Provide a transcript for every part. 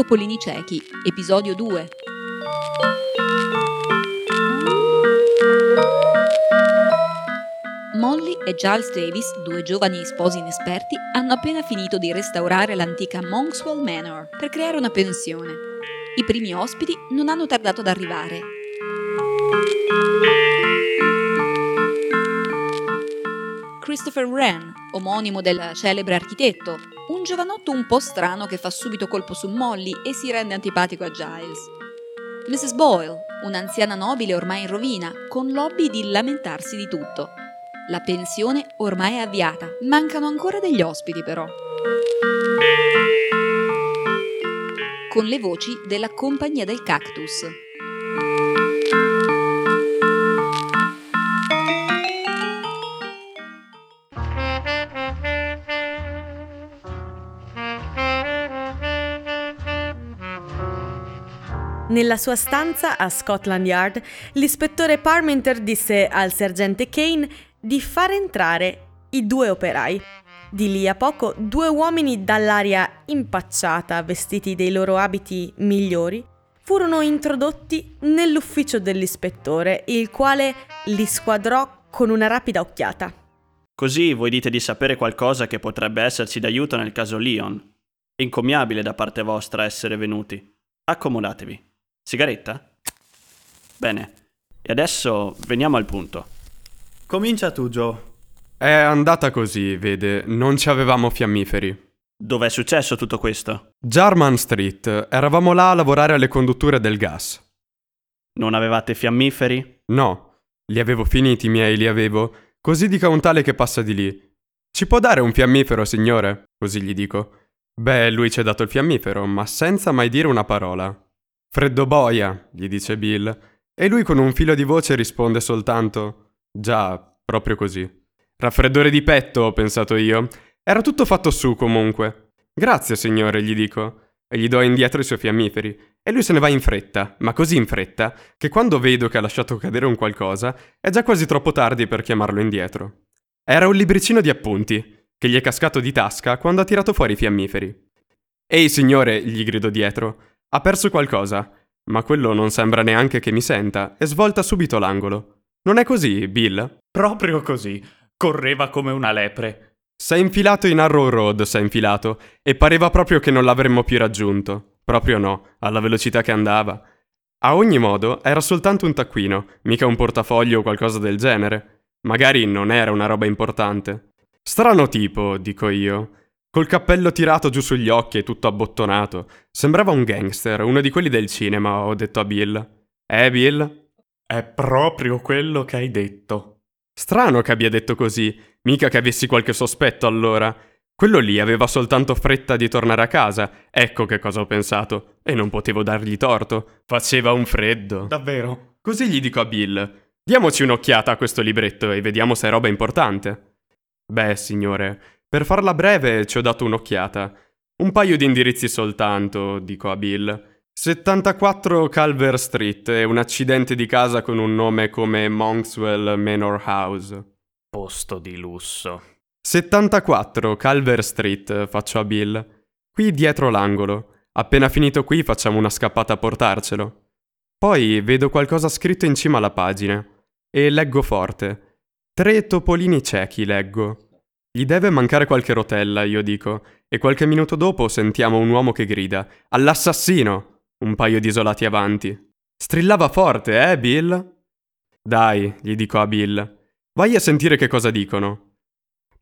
topolini ciechi, episodio 2. Molly e Giles Davis, due giovani sposi inesperti, hanno appena finito di restaurare l'antica Monkswell Manor per creare una pensione. I primi ospiti non hanno tardato ad arrivare. Christopher Wren, omonimo del celebre architetto, un giovanotto un po' strano che fa subito colpo su Molly e si rende antipatico a Giles. Mrs. Boyle, un'anziana nobile ormai in rovina, con l'hobby di lamentarsi di tutto. La pensione ormai è avviata, mancano ancora degli ospiti però. Con le voci della Compagnia del Cactus. Nella sua stanza a Scotland Yard, l'ispettore Parminter disse al sergente Kane di far entrare i due operai. Di lì a poco due uomini dall'aria impacciata, vestiti dei loro abiti migliori, furono introdotti nell'ufficio dell'ispettore, il quale li squadrò con una rapida occhiata. Così voi dite di sapere qualcosa che potrebbe esserci d'aiuto nel caso Leon. Incommiabile da parte vostra essere venuti. Accomodatevi. Sigaretta? Bene. E adesso veniamo al punto. Comincia tu, Joe. È andata così, vede, non ci avevamo fiammiferi. Dov'è successo tutto questo? Jarman Street, eravamo là a lavorare alle condutture del gas. Non avevate fiammiferi? No, li avevo finiti i miei, li avevo. Così dica un tale che passa di lì. Ci può dare un fiammifero, signore? Così gli dico. Beh, lui ci ha dato il fiammifero, ma senza mai dire una parola. Freddo boia, gli dice Bill, e lui con un filo di voce risponde soltanto: Già, proprio così. Raffreddore di petto, ho pensato io. Era tutto fatto su comunque. Grazie, signore, gli dico. E gli do indietro i suoi fiammiferi. E lui se ne va in fretta, ma così in fretta, che quando vedo che ha lasciato cadere un qualcosa, è già quasi troppo tardi per chiamarlo indietro. Era un libricino di appunti, che gli è cascato di tasca quando ha tirato fuori i fiammiferi. Ehi, signore, gli grido dietro. Ha perso qualcosa, ma quello non sembra neanche che mi senta e svolta subito l'angolo. Non è così, Bill? Proprio così. Correva come una lepre. S'è infilato in Arrow Road, s'è infilato, e pareva proprio che non l'avremmo più raggiunto. Proprio no, alla velocità che andava. A ogni modo, era soltanto un taccuino, mica un portafoglio o qualcosa del genere. Magari non era una roba importante. Strano tipo, dico io. Col cappello tirato giù sugli occhi e tutto abbottonato. Sembrava un gangster, uno di quelli del cinema, ho detto a Bill. Eh, Bill? È proprio quello che hai detto. Strano che abbia detto così, mica che avessi qualche sospetto allora. Quello lì aveva soltanto fretta di tornare a casa, ecco che cosa ho pensato, e non potevo dargli torto. Faceva un freddo. Davvero? Così gli dico a Bill: Diamoci un'occhiata a questo libretto e vediamo se è roba importante. Beh, signore, per farla breve ci ho dato un'occhiata. Un paio di indirizzi soltanto, dico a Bill. 74 Calver Street e un accidente di casa con un nome come Monkswell Manor House. Posto di lusso. 74 Calver Street, faccio a Bill. Qui dietro l'angolo. Appena finito qui facciamo una scappata a portarcelo. Poi vedo qualcosa scritto in cima alla pagina. E leggo forte. Tre topolini ciechi, leggo. Gli deve mancare qualche rotella, io dico, e qualche minuto dopo sentiamo un uomo che grida All'assassino! Un paio di isolati avanti. Strillava forte, eh, Bill? Dai, gli dico a Bill, vai a sentire che cosa dicono.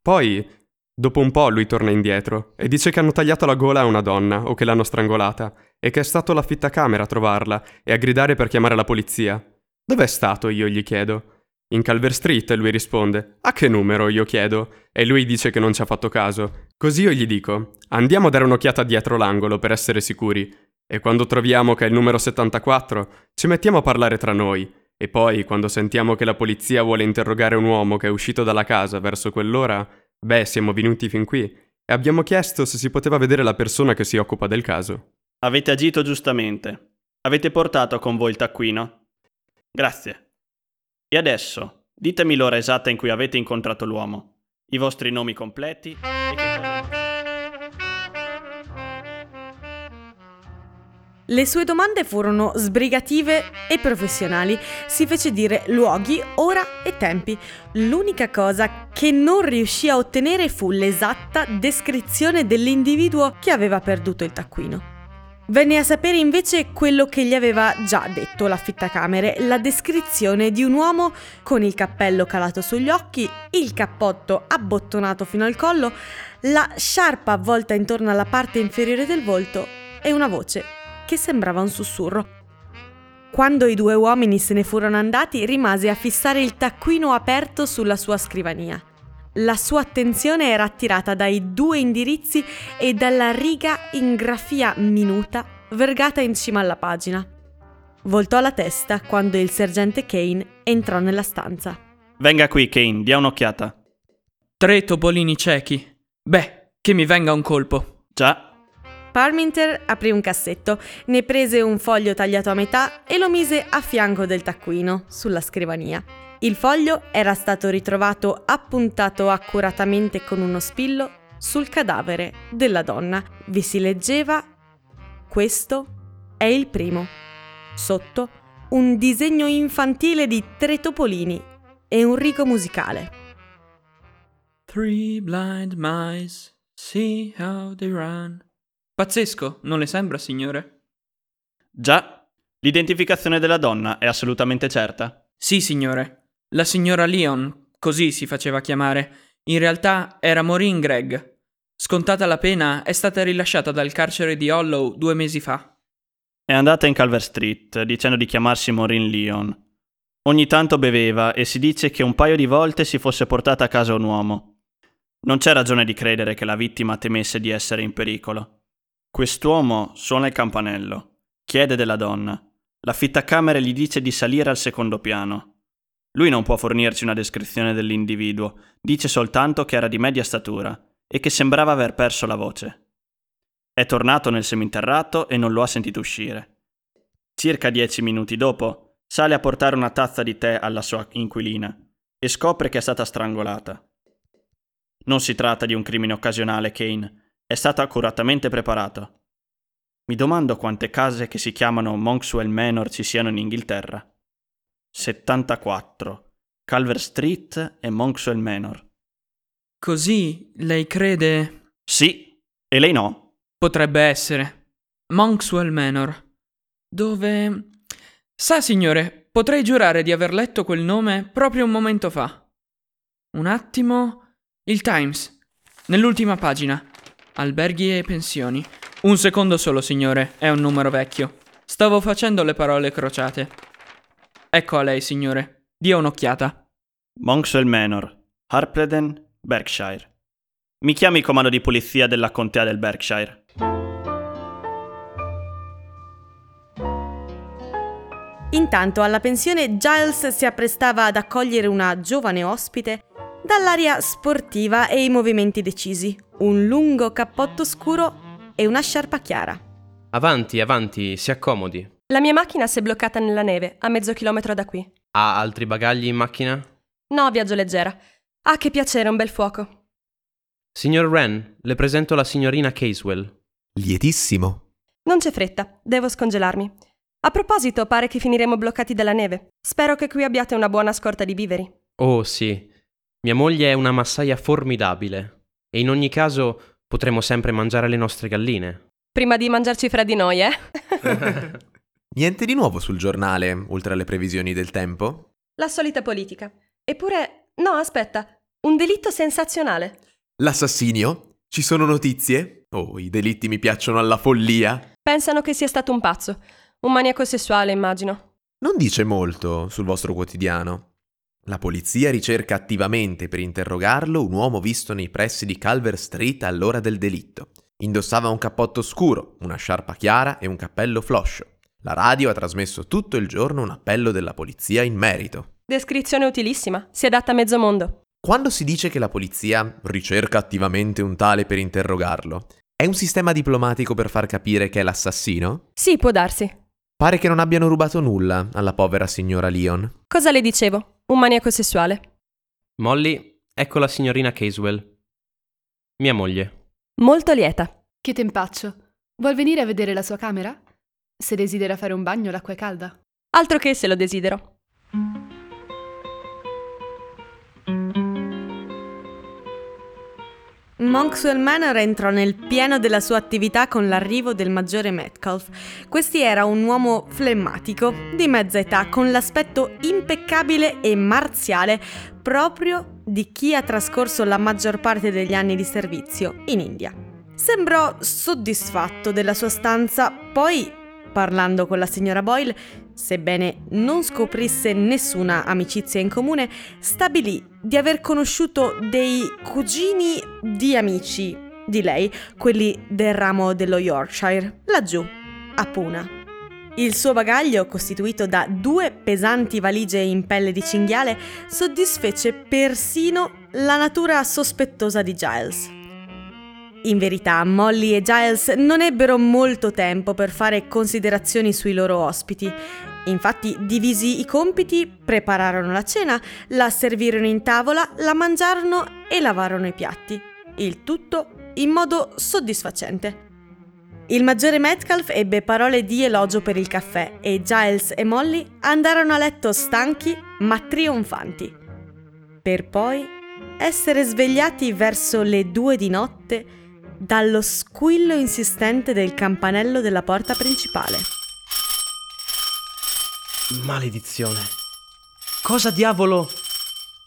Poi, dopo un po', lui torna indietro e dice che hanno tagliato la gola a una donna o che l'hanno strangolata e che è stato l'affittacamera a trovarla e a gridare per chiamare la polizia. Dov'è stato? Io gli chiedo. In Calver Street lui risponde A che numero? io chiedo e lui dice che non ci ha fatto caso. Così io gli dico Andiamo a dare un'occhiata dietro l'angolo per essere sicuri e quando troviamo che è il numero 74 ci mettiamo a parlare tra noi e poi quando sentiamo che la polizia vuole interrogare un uomo che è uscito dalla casa verso quell'ora, beh siamo venuti fin qui e abbiamo chiesto se si poteva vedere la persona che si occupa del caso. Avete agito giustamente. Avete portato con voi il taccuino? Grazie. E adesso, ditemi l'ora esatta in cui avete incontrato l'uomo, i vostri nomi completi e che. Le sue domande furono sbrigative e professionali. Si fece dire luoghi, ora e tempi. L'unica cosa che non riuscì a ottenere fu l'esatta descrizione dell'individuo che aveva perduto il taccuino. Venne a sapere invece quello che gli aveva già detto l'affittacamere, la descrizione di un uomo con il cappello calato sugli occhi, il cappotto abbottonato fino al collo, la sciarpa avvolta intorno alla parte inferiore del volto e una voce che sembrava un sussurro. Quando i due uomini se ne furono andati, rimase a fissare il taccuino aperto sulla sua scrivania. La sua attenzione era attirata dai due indirizzi e dalla riga in grafia minuta vergata in cima alla pagina. Voltò la testa quando il sergente Kane entrò nella stanza. Venga qui, Kane, dia un'occhiata. Tre topolini ciechi. Beh, che mi venga un colpo. Già, Parminter aprì un cassetto, ne prese un foglio tagliato a metà e lo mise a fianco del taccuino, sulla scrivania. Il foglio era stato ritrovato appuntato accuratamente con uno spillo sul cadavere della donna. Vi si leggeva Questo è il primo. Sotto un disegno infantile di tre topolini e un rigo musicale. Three blind mice, see how they run. Pazzesco, non le sembra, signore? già. L'identificazione della donna è assolutamente certa? Sì, signore. La signora Leon, così si faceva chiamare, in realtà era Maureen Gregg. Scontata la pena, è stata rilasciata dal carcere di Hollow due mesi fa. È andata in Calver Street dicendo di chiamarsi Maureen Leon. Ogni tanto beveva e si dice che un paio di volte si fosse portata a casa un uomo. Non c'è ragione di credere che la vittima temesse di essere in pericolo. Quest'uomo suona il campanello, chiede della donna. L'affittacamere gli dice di salire al secondo piano. Lui non può fornirci una descrizione dell'individuo, dice soltanto che era di media statura e che sembrava aver perso la voce. È tornato nel seminterrato e non lo ha sentito uscire. Circa dieci minuti dopo, sale a portare una tazza di tè alla sua inquilina e scopre che è stata strangolata. Non si tratta di un crimine occasionale, Kane, è stato accuratamente preparato. Mi domando quante case che si chiamano Monkswell Manor ci siano in Inghilterra. 74. Calver Street e Monkswell Manor. Così lei crede. Sì, e lei no? Potrebbe essere. Monkswell Manor. Dove. Sa, signore, potrei giurare di aver letto quel nome proprio un momento fa. Un attimo. Il Times. Nell'ultima pagina. Alberghi e pensioni. Un secondo solo, signore, è un numero vecchio. Stavo facendo le parole crociate. Ecco a lei, signore. Dia un'occhiata. Monkswell Manor, Harpleden, Berkshire. Mi chiami comando di polizia della contea del Berkshire. Intanto alla pensione Giles si apprestava ad accogliere una giovane ospite dall'aria sportiva e i movimenti decisi, un lungo cappotto scuro e una sciarpa chiara. Avanti, avanti, si accomodi. La mia macchina si è bloccata nella neve, a mezzo chilometro da qui. Ha altri bagagli in macchina? No, viaggio leggera. Ah, che piacere, un bel fuoco. Signor Wren, le presento la signorina Casewell. Lietissimo. Non c'è fretta, devo scongelarmi. A proposito, pare che finiremo bloccati dalla neve. Spero che qui abbiate una buona scorta di viveri. Oh sì, mia moglie è una massaia formidabile e in ogni caso potremo sempre mangiare le nostre galline. Prima di mangiarci fra di noi, eh? Niente di nuovo sul giornale, oltre alle previsioni del tempo? La solita politica. Eppure, no, aspetta, un delitto sensazionale. L'assassinio? Ci sono notizie? Oh, i delitti mi piacciono alla follia. Pensano che sia stato un pazzo. Un maniaco sessuale, immagino. Non dice molto sul vostro quotidiano. La polizia ricerca attivamente per interrogarlo un uomo visto nei pressi di Calver Street all'ora del delitto. Indossava un cappotto scuro, una sciarpa chiara e un cappello floscio. La radio ha trasmesso tutto il giorno un appello della polizia in merito. Descrizione utilissima. Si adatta a mezzo mondo. Quando si dice che la polizia ricerca attivamente un tale per interrogarlo, è un sistema diplomatico per far capire che è l'assassino? Sì, può darsi. Pare che non abbiano rubato nulla alla povera signora Leon. Cosa le dicevo? Un maniaco sessuale. Molly, ecco la signorina Casewell. Mia moglie. Molto lieta. Che tempaccio. Vuol venire a vedere la sua camera? Se desidera fare un bagno, l'acqua è calda. Altro che se lo desidero. Monkswell Manor entrò nel pieno della sua attività con l'arrivo del maggiore Metcalf. Questi era un uomo flemmatico, di mezza età, con l'aspetto impeccabile e marziale, proprio di chi ha trascorso la maggior parte degli anni di servizio in India. Sembrò soddisfatto della sua stanza, poi, parlando con la signora Boyle, sebbene non scoprisse nessuna amicizia in comune, stabilì di aver conosciuto dei cugini di amici di lei, quelli del ramo dello Yorkshire, laggiù, a Puna. Il suo bagaglio, costituito da due pesanti valigie in pelle di cinghiale, soddisfece persino la natura sospettosa di Giles. In verità, Molly e Giles non ebbero molto tempo per fare considerazioni sui loro ospiti. Infatti, divisi i compiti, prepararono la cena, la servirono in tavola, la mangiarono e lavarono i piatti. Il tutto in modo soddisfacente. Il maggiore Metcalf ebbe parole di elogio per il caffè e Giles e Molly andarono a letto stanchi ma trionfanti. Per poi essere svegliati verso le due di notte dallo squillo insistente del campanello della porta principale. Maledizione. Cosa diavolo?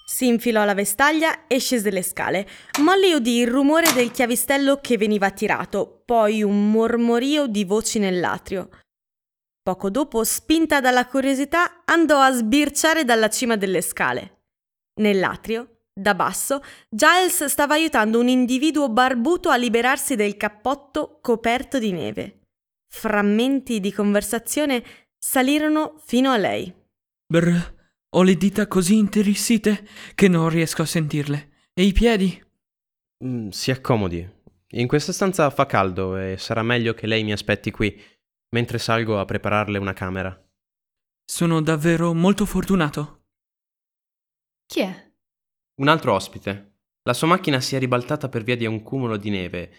Si infilò alla vestaglia e scese le scale. Molly udì il rumore del chiavistello che veniva tirato, poi un mormorio di voci nell'atrio. Poco dopo, spinta dalla curiosità, andò a sbirciare dalla cima delle scale. Nell'atrio, da basso, Giles stava aiutando un individuo barbuto a liberarsi del cappotto coperto di neve. Frammenti di conversazione salirono fino a lei. Brr, ho le dita così interissite che non riesco a sentirle. E i piedi? Mm, si accomodi. In questa stanza fa caldo e sarà meglio che lei mi aspetti qui, mentre salgo a prepararle una camera. Sono davvero molto fortunato. Chi è? Un altro ospite. La sua macchina si è ribaltata per via di un cumulo di neve.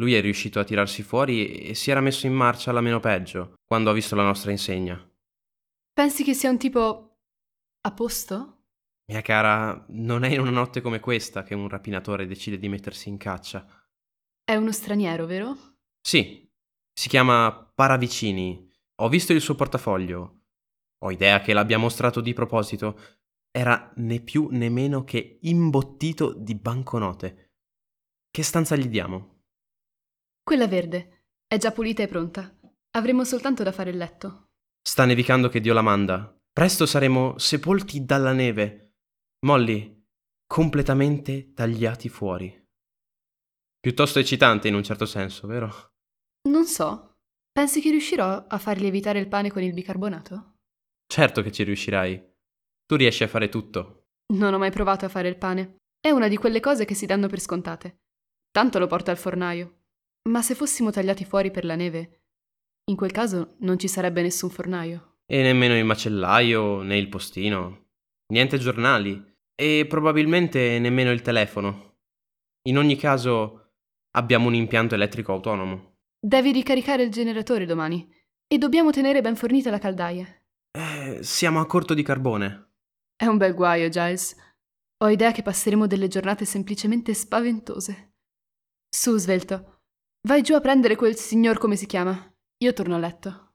Lui è riuscito a tirarsi fuori e si era messo in marcia alla meno peggio, quando ha visto la nostra insegna. Pensi che sia un tipo a posto? Mia cara, non è in una notte come questa che un rapinatore decide di mettersi in caccia. È uno straniero, vero? Sì, si chiama Paravicini. Ho visto il suo portafoglio. Ho idea che l'abbia mostrato di proposito. Era né più né meno che imbottito di banconote. Che stanza gli diamo? Quella verde. È già pulita e pronta. Avremo soltanto da fare il letto. Sta nevicando che Dio la manda. Presto saremo sepolti dalla neve. Molly, completamente tagliati fuori. Piuttosto eccitante in un certo senso, vero? Non so. Pensi che riuscirò a far lievitare il pane con il bicarbonato? Certo che ci riuscirai. Tu riesci a fare tutto. Non ho mai provato a fare il pane. È una di quelle cose che si danno per scontate. Tanto lo porta al fornaio. Ma se fossimo tagliati fuori per la neve, in quel caso non ci sarebbe nessun fornaio. E nemmeno il macellaio né il postino. Niente giornali. E probabilmente nemmeno il telefono. In ogni caso abbiamo un impianto elettrico autonomo. Devi ricaricare il generatore domani. E dobbiamo tenere ben fornita la caldaia. Eh, siamo a corto di carbone. È un bel guaio, Giles. Ho idea che passeremo delle giornate semplicemente spaventose. Su, svelto. Vai giù a prendere quel signor come si chiama. Io torno a letto.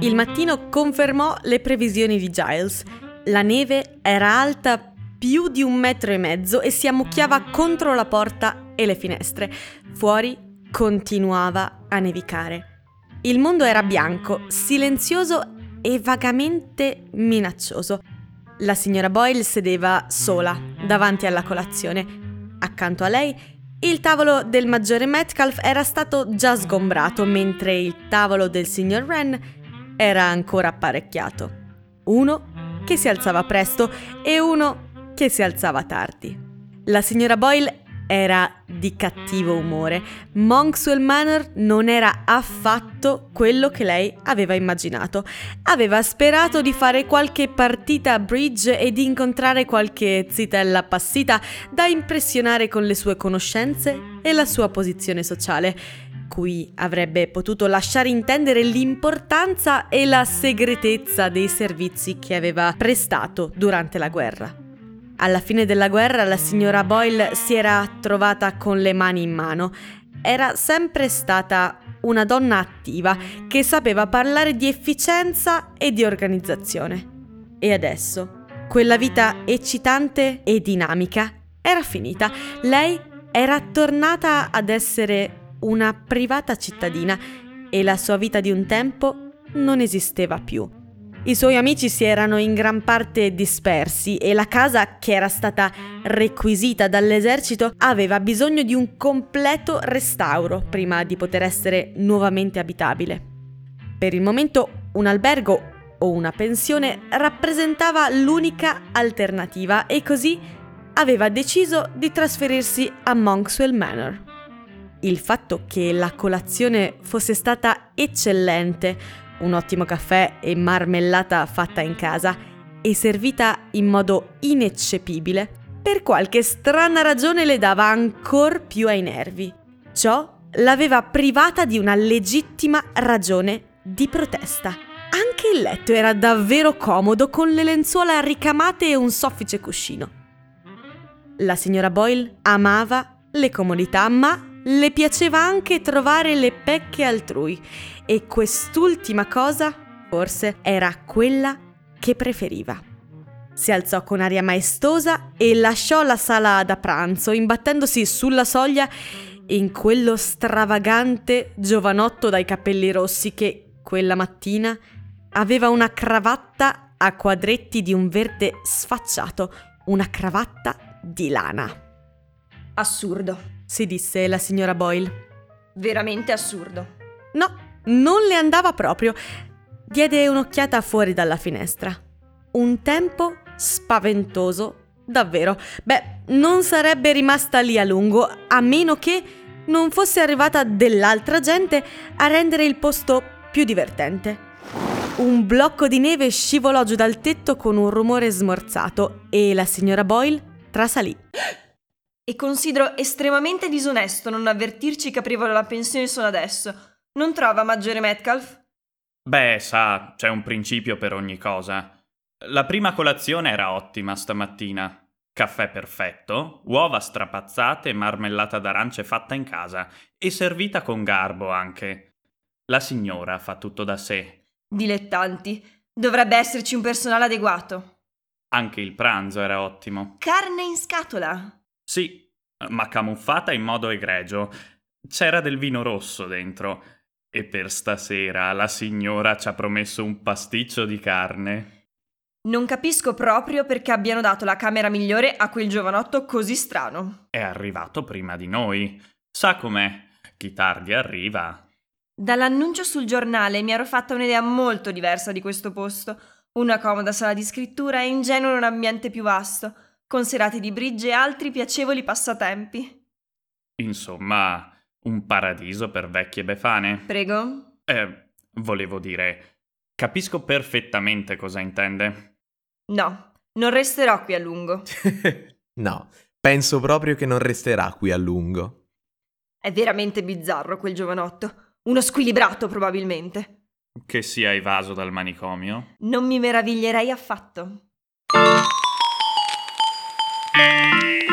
Il mattino confermò le previsioni di Giles. La neve era alta più di un metro e mezzo e si ammucchiava contro la porta e le finestre. Fuori continuava a nevicare. Il mondo era bianco, silenzioso e vagamente minaccioso. La signora Boyle sedeva sola davanti alla colazione. Accanto a lei, il tavolo del maggiore Metcalf era stato già sgombrato, mentre il tavolo del signor Wren era ancora apparecchiato. Uno che si alzava presto e uno che si alzava tardi. La signora Boyle era di cattivo umore. Monkswell Manor non era affatto quello che lei aveva immaginato. Aveva sperato di fare qualche partita a bridge e di incontrare qualche zitella appassita da impressionare con le sue conoscenze e la sua posizione sociale cui avrebbe potuto lasciare intendere l'importanza e la segretezza dei servizi che aveva prestato durante la guerra. Alla fine della guerra la signora Boyle si era trovata con le mani in mano. Era sempre stata una donna attiva che sapeva parlare di efficienza e di organizzazione. E adesso, quella vita eccitante e dinamica era finita. Lei era tornata ad essere una privata cittadina e la sua vita di un tempo non esisteva più. I suoi amici si erano in gran parte dispersi e la casa, che era stata requisita dall'esercito, aveva bisogno di un completo restauro prima di poter essere nuovamente abitabile. Per il momento un albergo o una pensione rappresentava l'unica alternativa e così aveva deciso di trasferirsi a Monkswell Manor. Il fatto che la colazione fosse stata eccellente, un ottimo caffè e marmellata fatta in casa e servita in modo ineccepibile, per qualche strana ragione le dava ancor più ai nervi. Ciò l'aveva privata di una legittima ragione di protesta. Anche il letto era davvero comodo con le lenzuola ricamate e un soffice cuscino. La signora Boyle amava le comodità, ma le piaceva anche trovare le pecche altrui e quest'ultima cosa forse era quella che preferiva. Si alzò con aria maestosa e lasciò la sala da pranzo, imbattendosi sulla soglia in quello stravagante giovanotto dai capelli rossi che, quella mattina, aveva una cravatta a quadretti di un verde sfacciato, una cravatta di lana. Assurdo si disse la signora Boyle. Veramente assurdo. No, non le andava proprio. Diede un'occhiata fuori dalla finestra. Un tempo spaventoso, davvero. Beh, non sarebbe rimasta lì a lungo, a meno che non fosse arrivata dell'altra gente a rendere il posto più divertente. Un blocco di neve scivolò giù dal tetto con un rumore smorzato e la signora Boyle trasalì. E considero estremamente disonesto non avvertirci che aprivano la pensione solo adesso. Non trova, maggiore Metcalf? Beh, sa, c'è un principio per ogni cosa. La prima colazione era ottima stamattina. Caffè perfetto, uova strapazzate e marmellata d'arance fatta in casa e servita con garbo anche. La signora fa tutto da sé. Dilettanti. Dovrebbe esserci un personale adeguato. Anche il pranzo era ottimo. Carne in scatola. Sì, ma camuffata in modo egregio. C'era del vino rosso dentro. E per stasera la signora ci ha promesso un pasticcio di carne. Non capisco proprio perché abbiano dato la camera migliore a quel giovanotto così strano. È arrivato prima di noi. Sa com'è? Chi tardi arriva. Dall'annuncio sul giornale mi ero fatta un'idea molto diversa di questo posto. Una comoda sala di scrittura e in genere un ambiente più vasto con serate di bridge e altri piacevoli passatempi. Insomma, un paradiso per vecchie befane. Prego? Eh, volevo dire, capisco perfettamente cosa intende. No, non resterò qui a lungo. no, penso proprio che non resterà qui a lungo. È veramente bizzarro quel giovanotto. Uno squilibrato, probabilmente. Che sia evaso dal manicomio? Non mi meraviglierei affatto. Música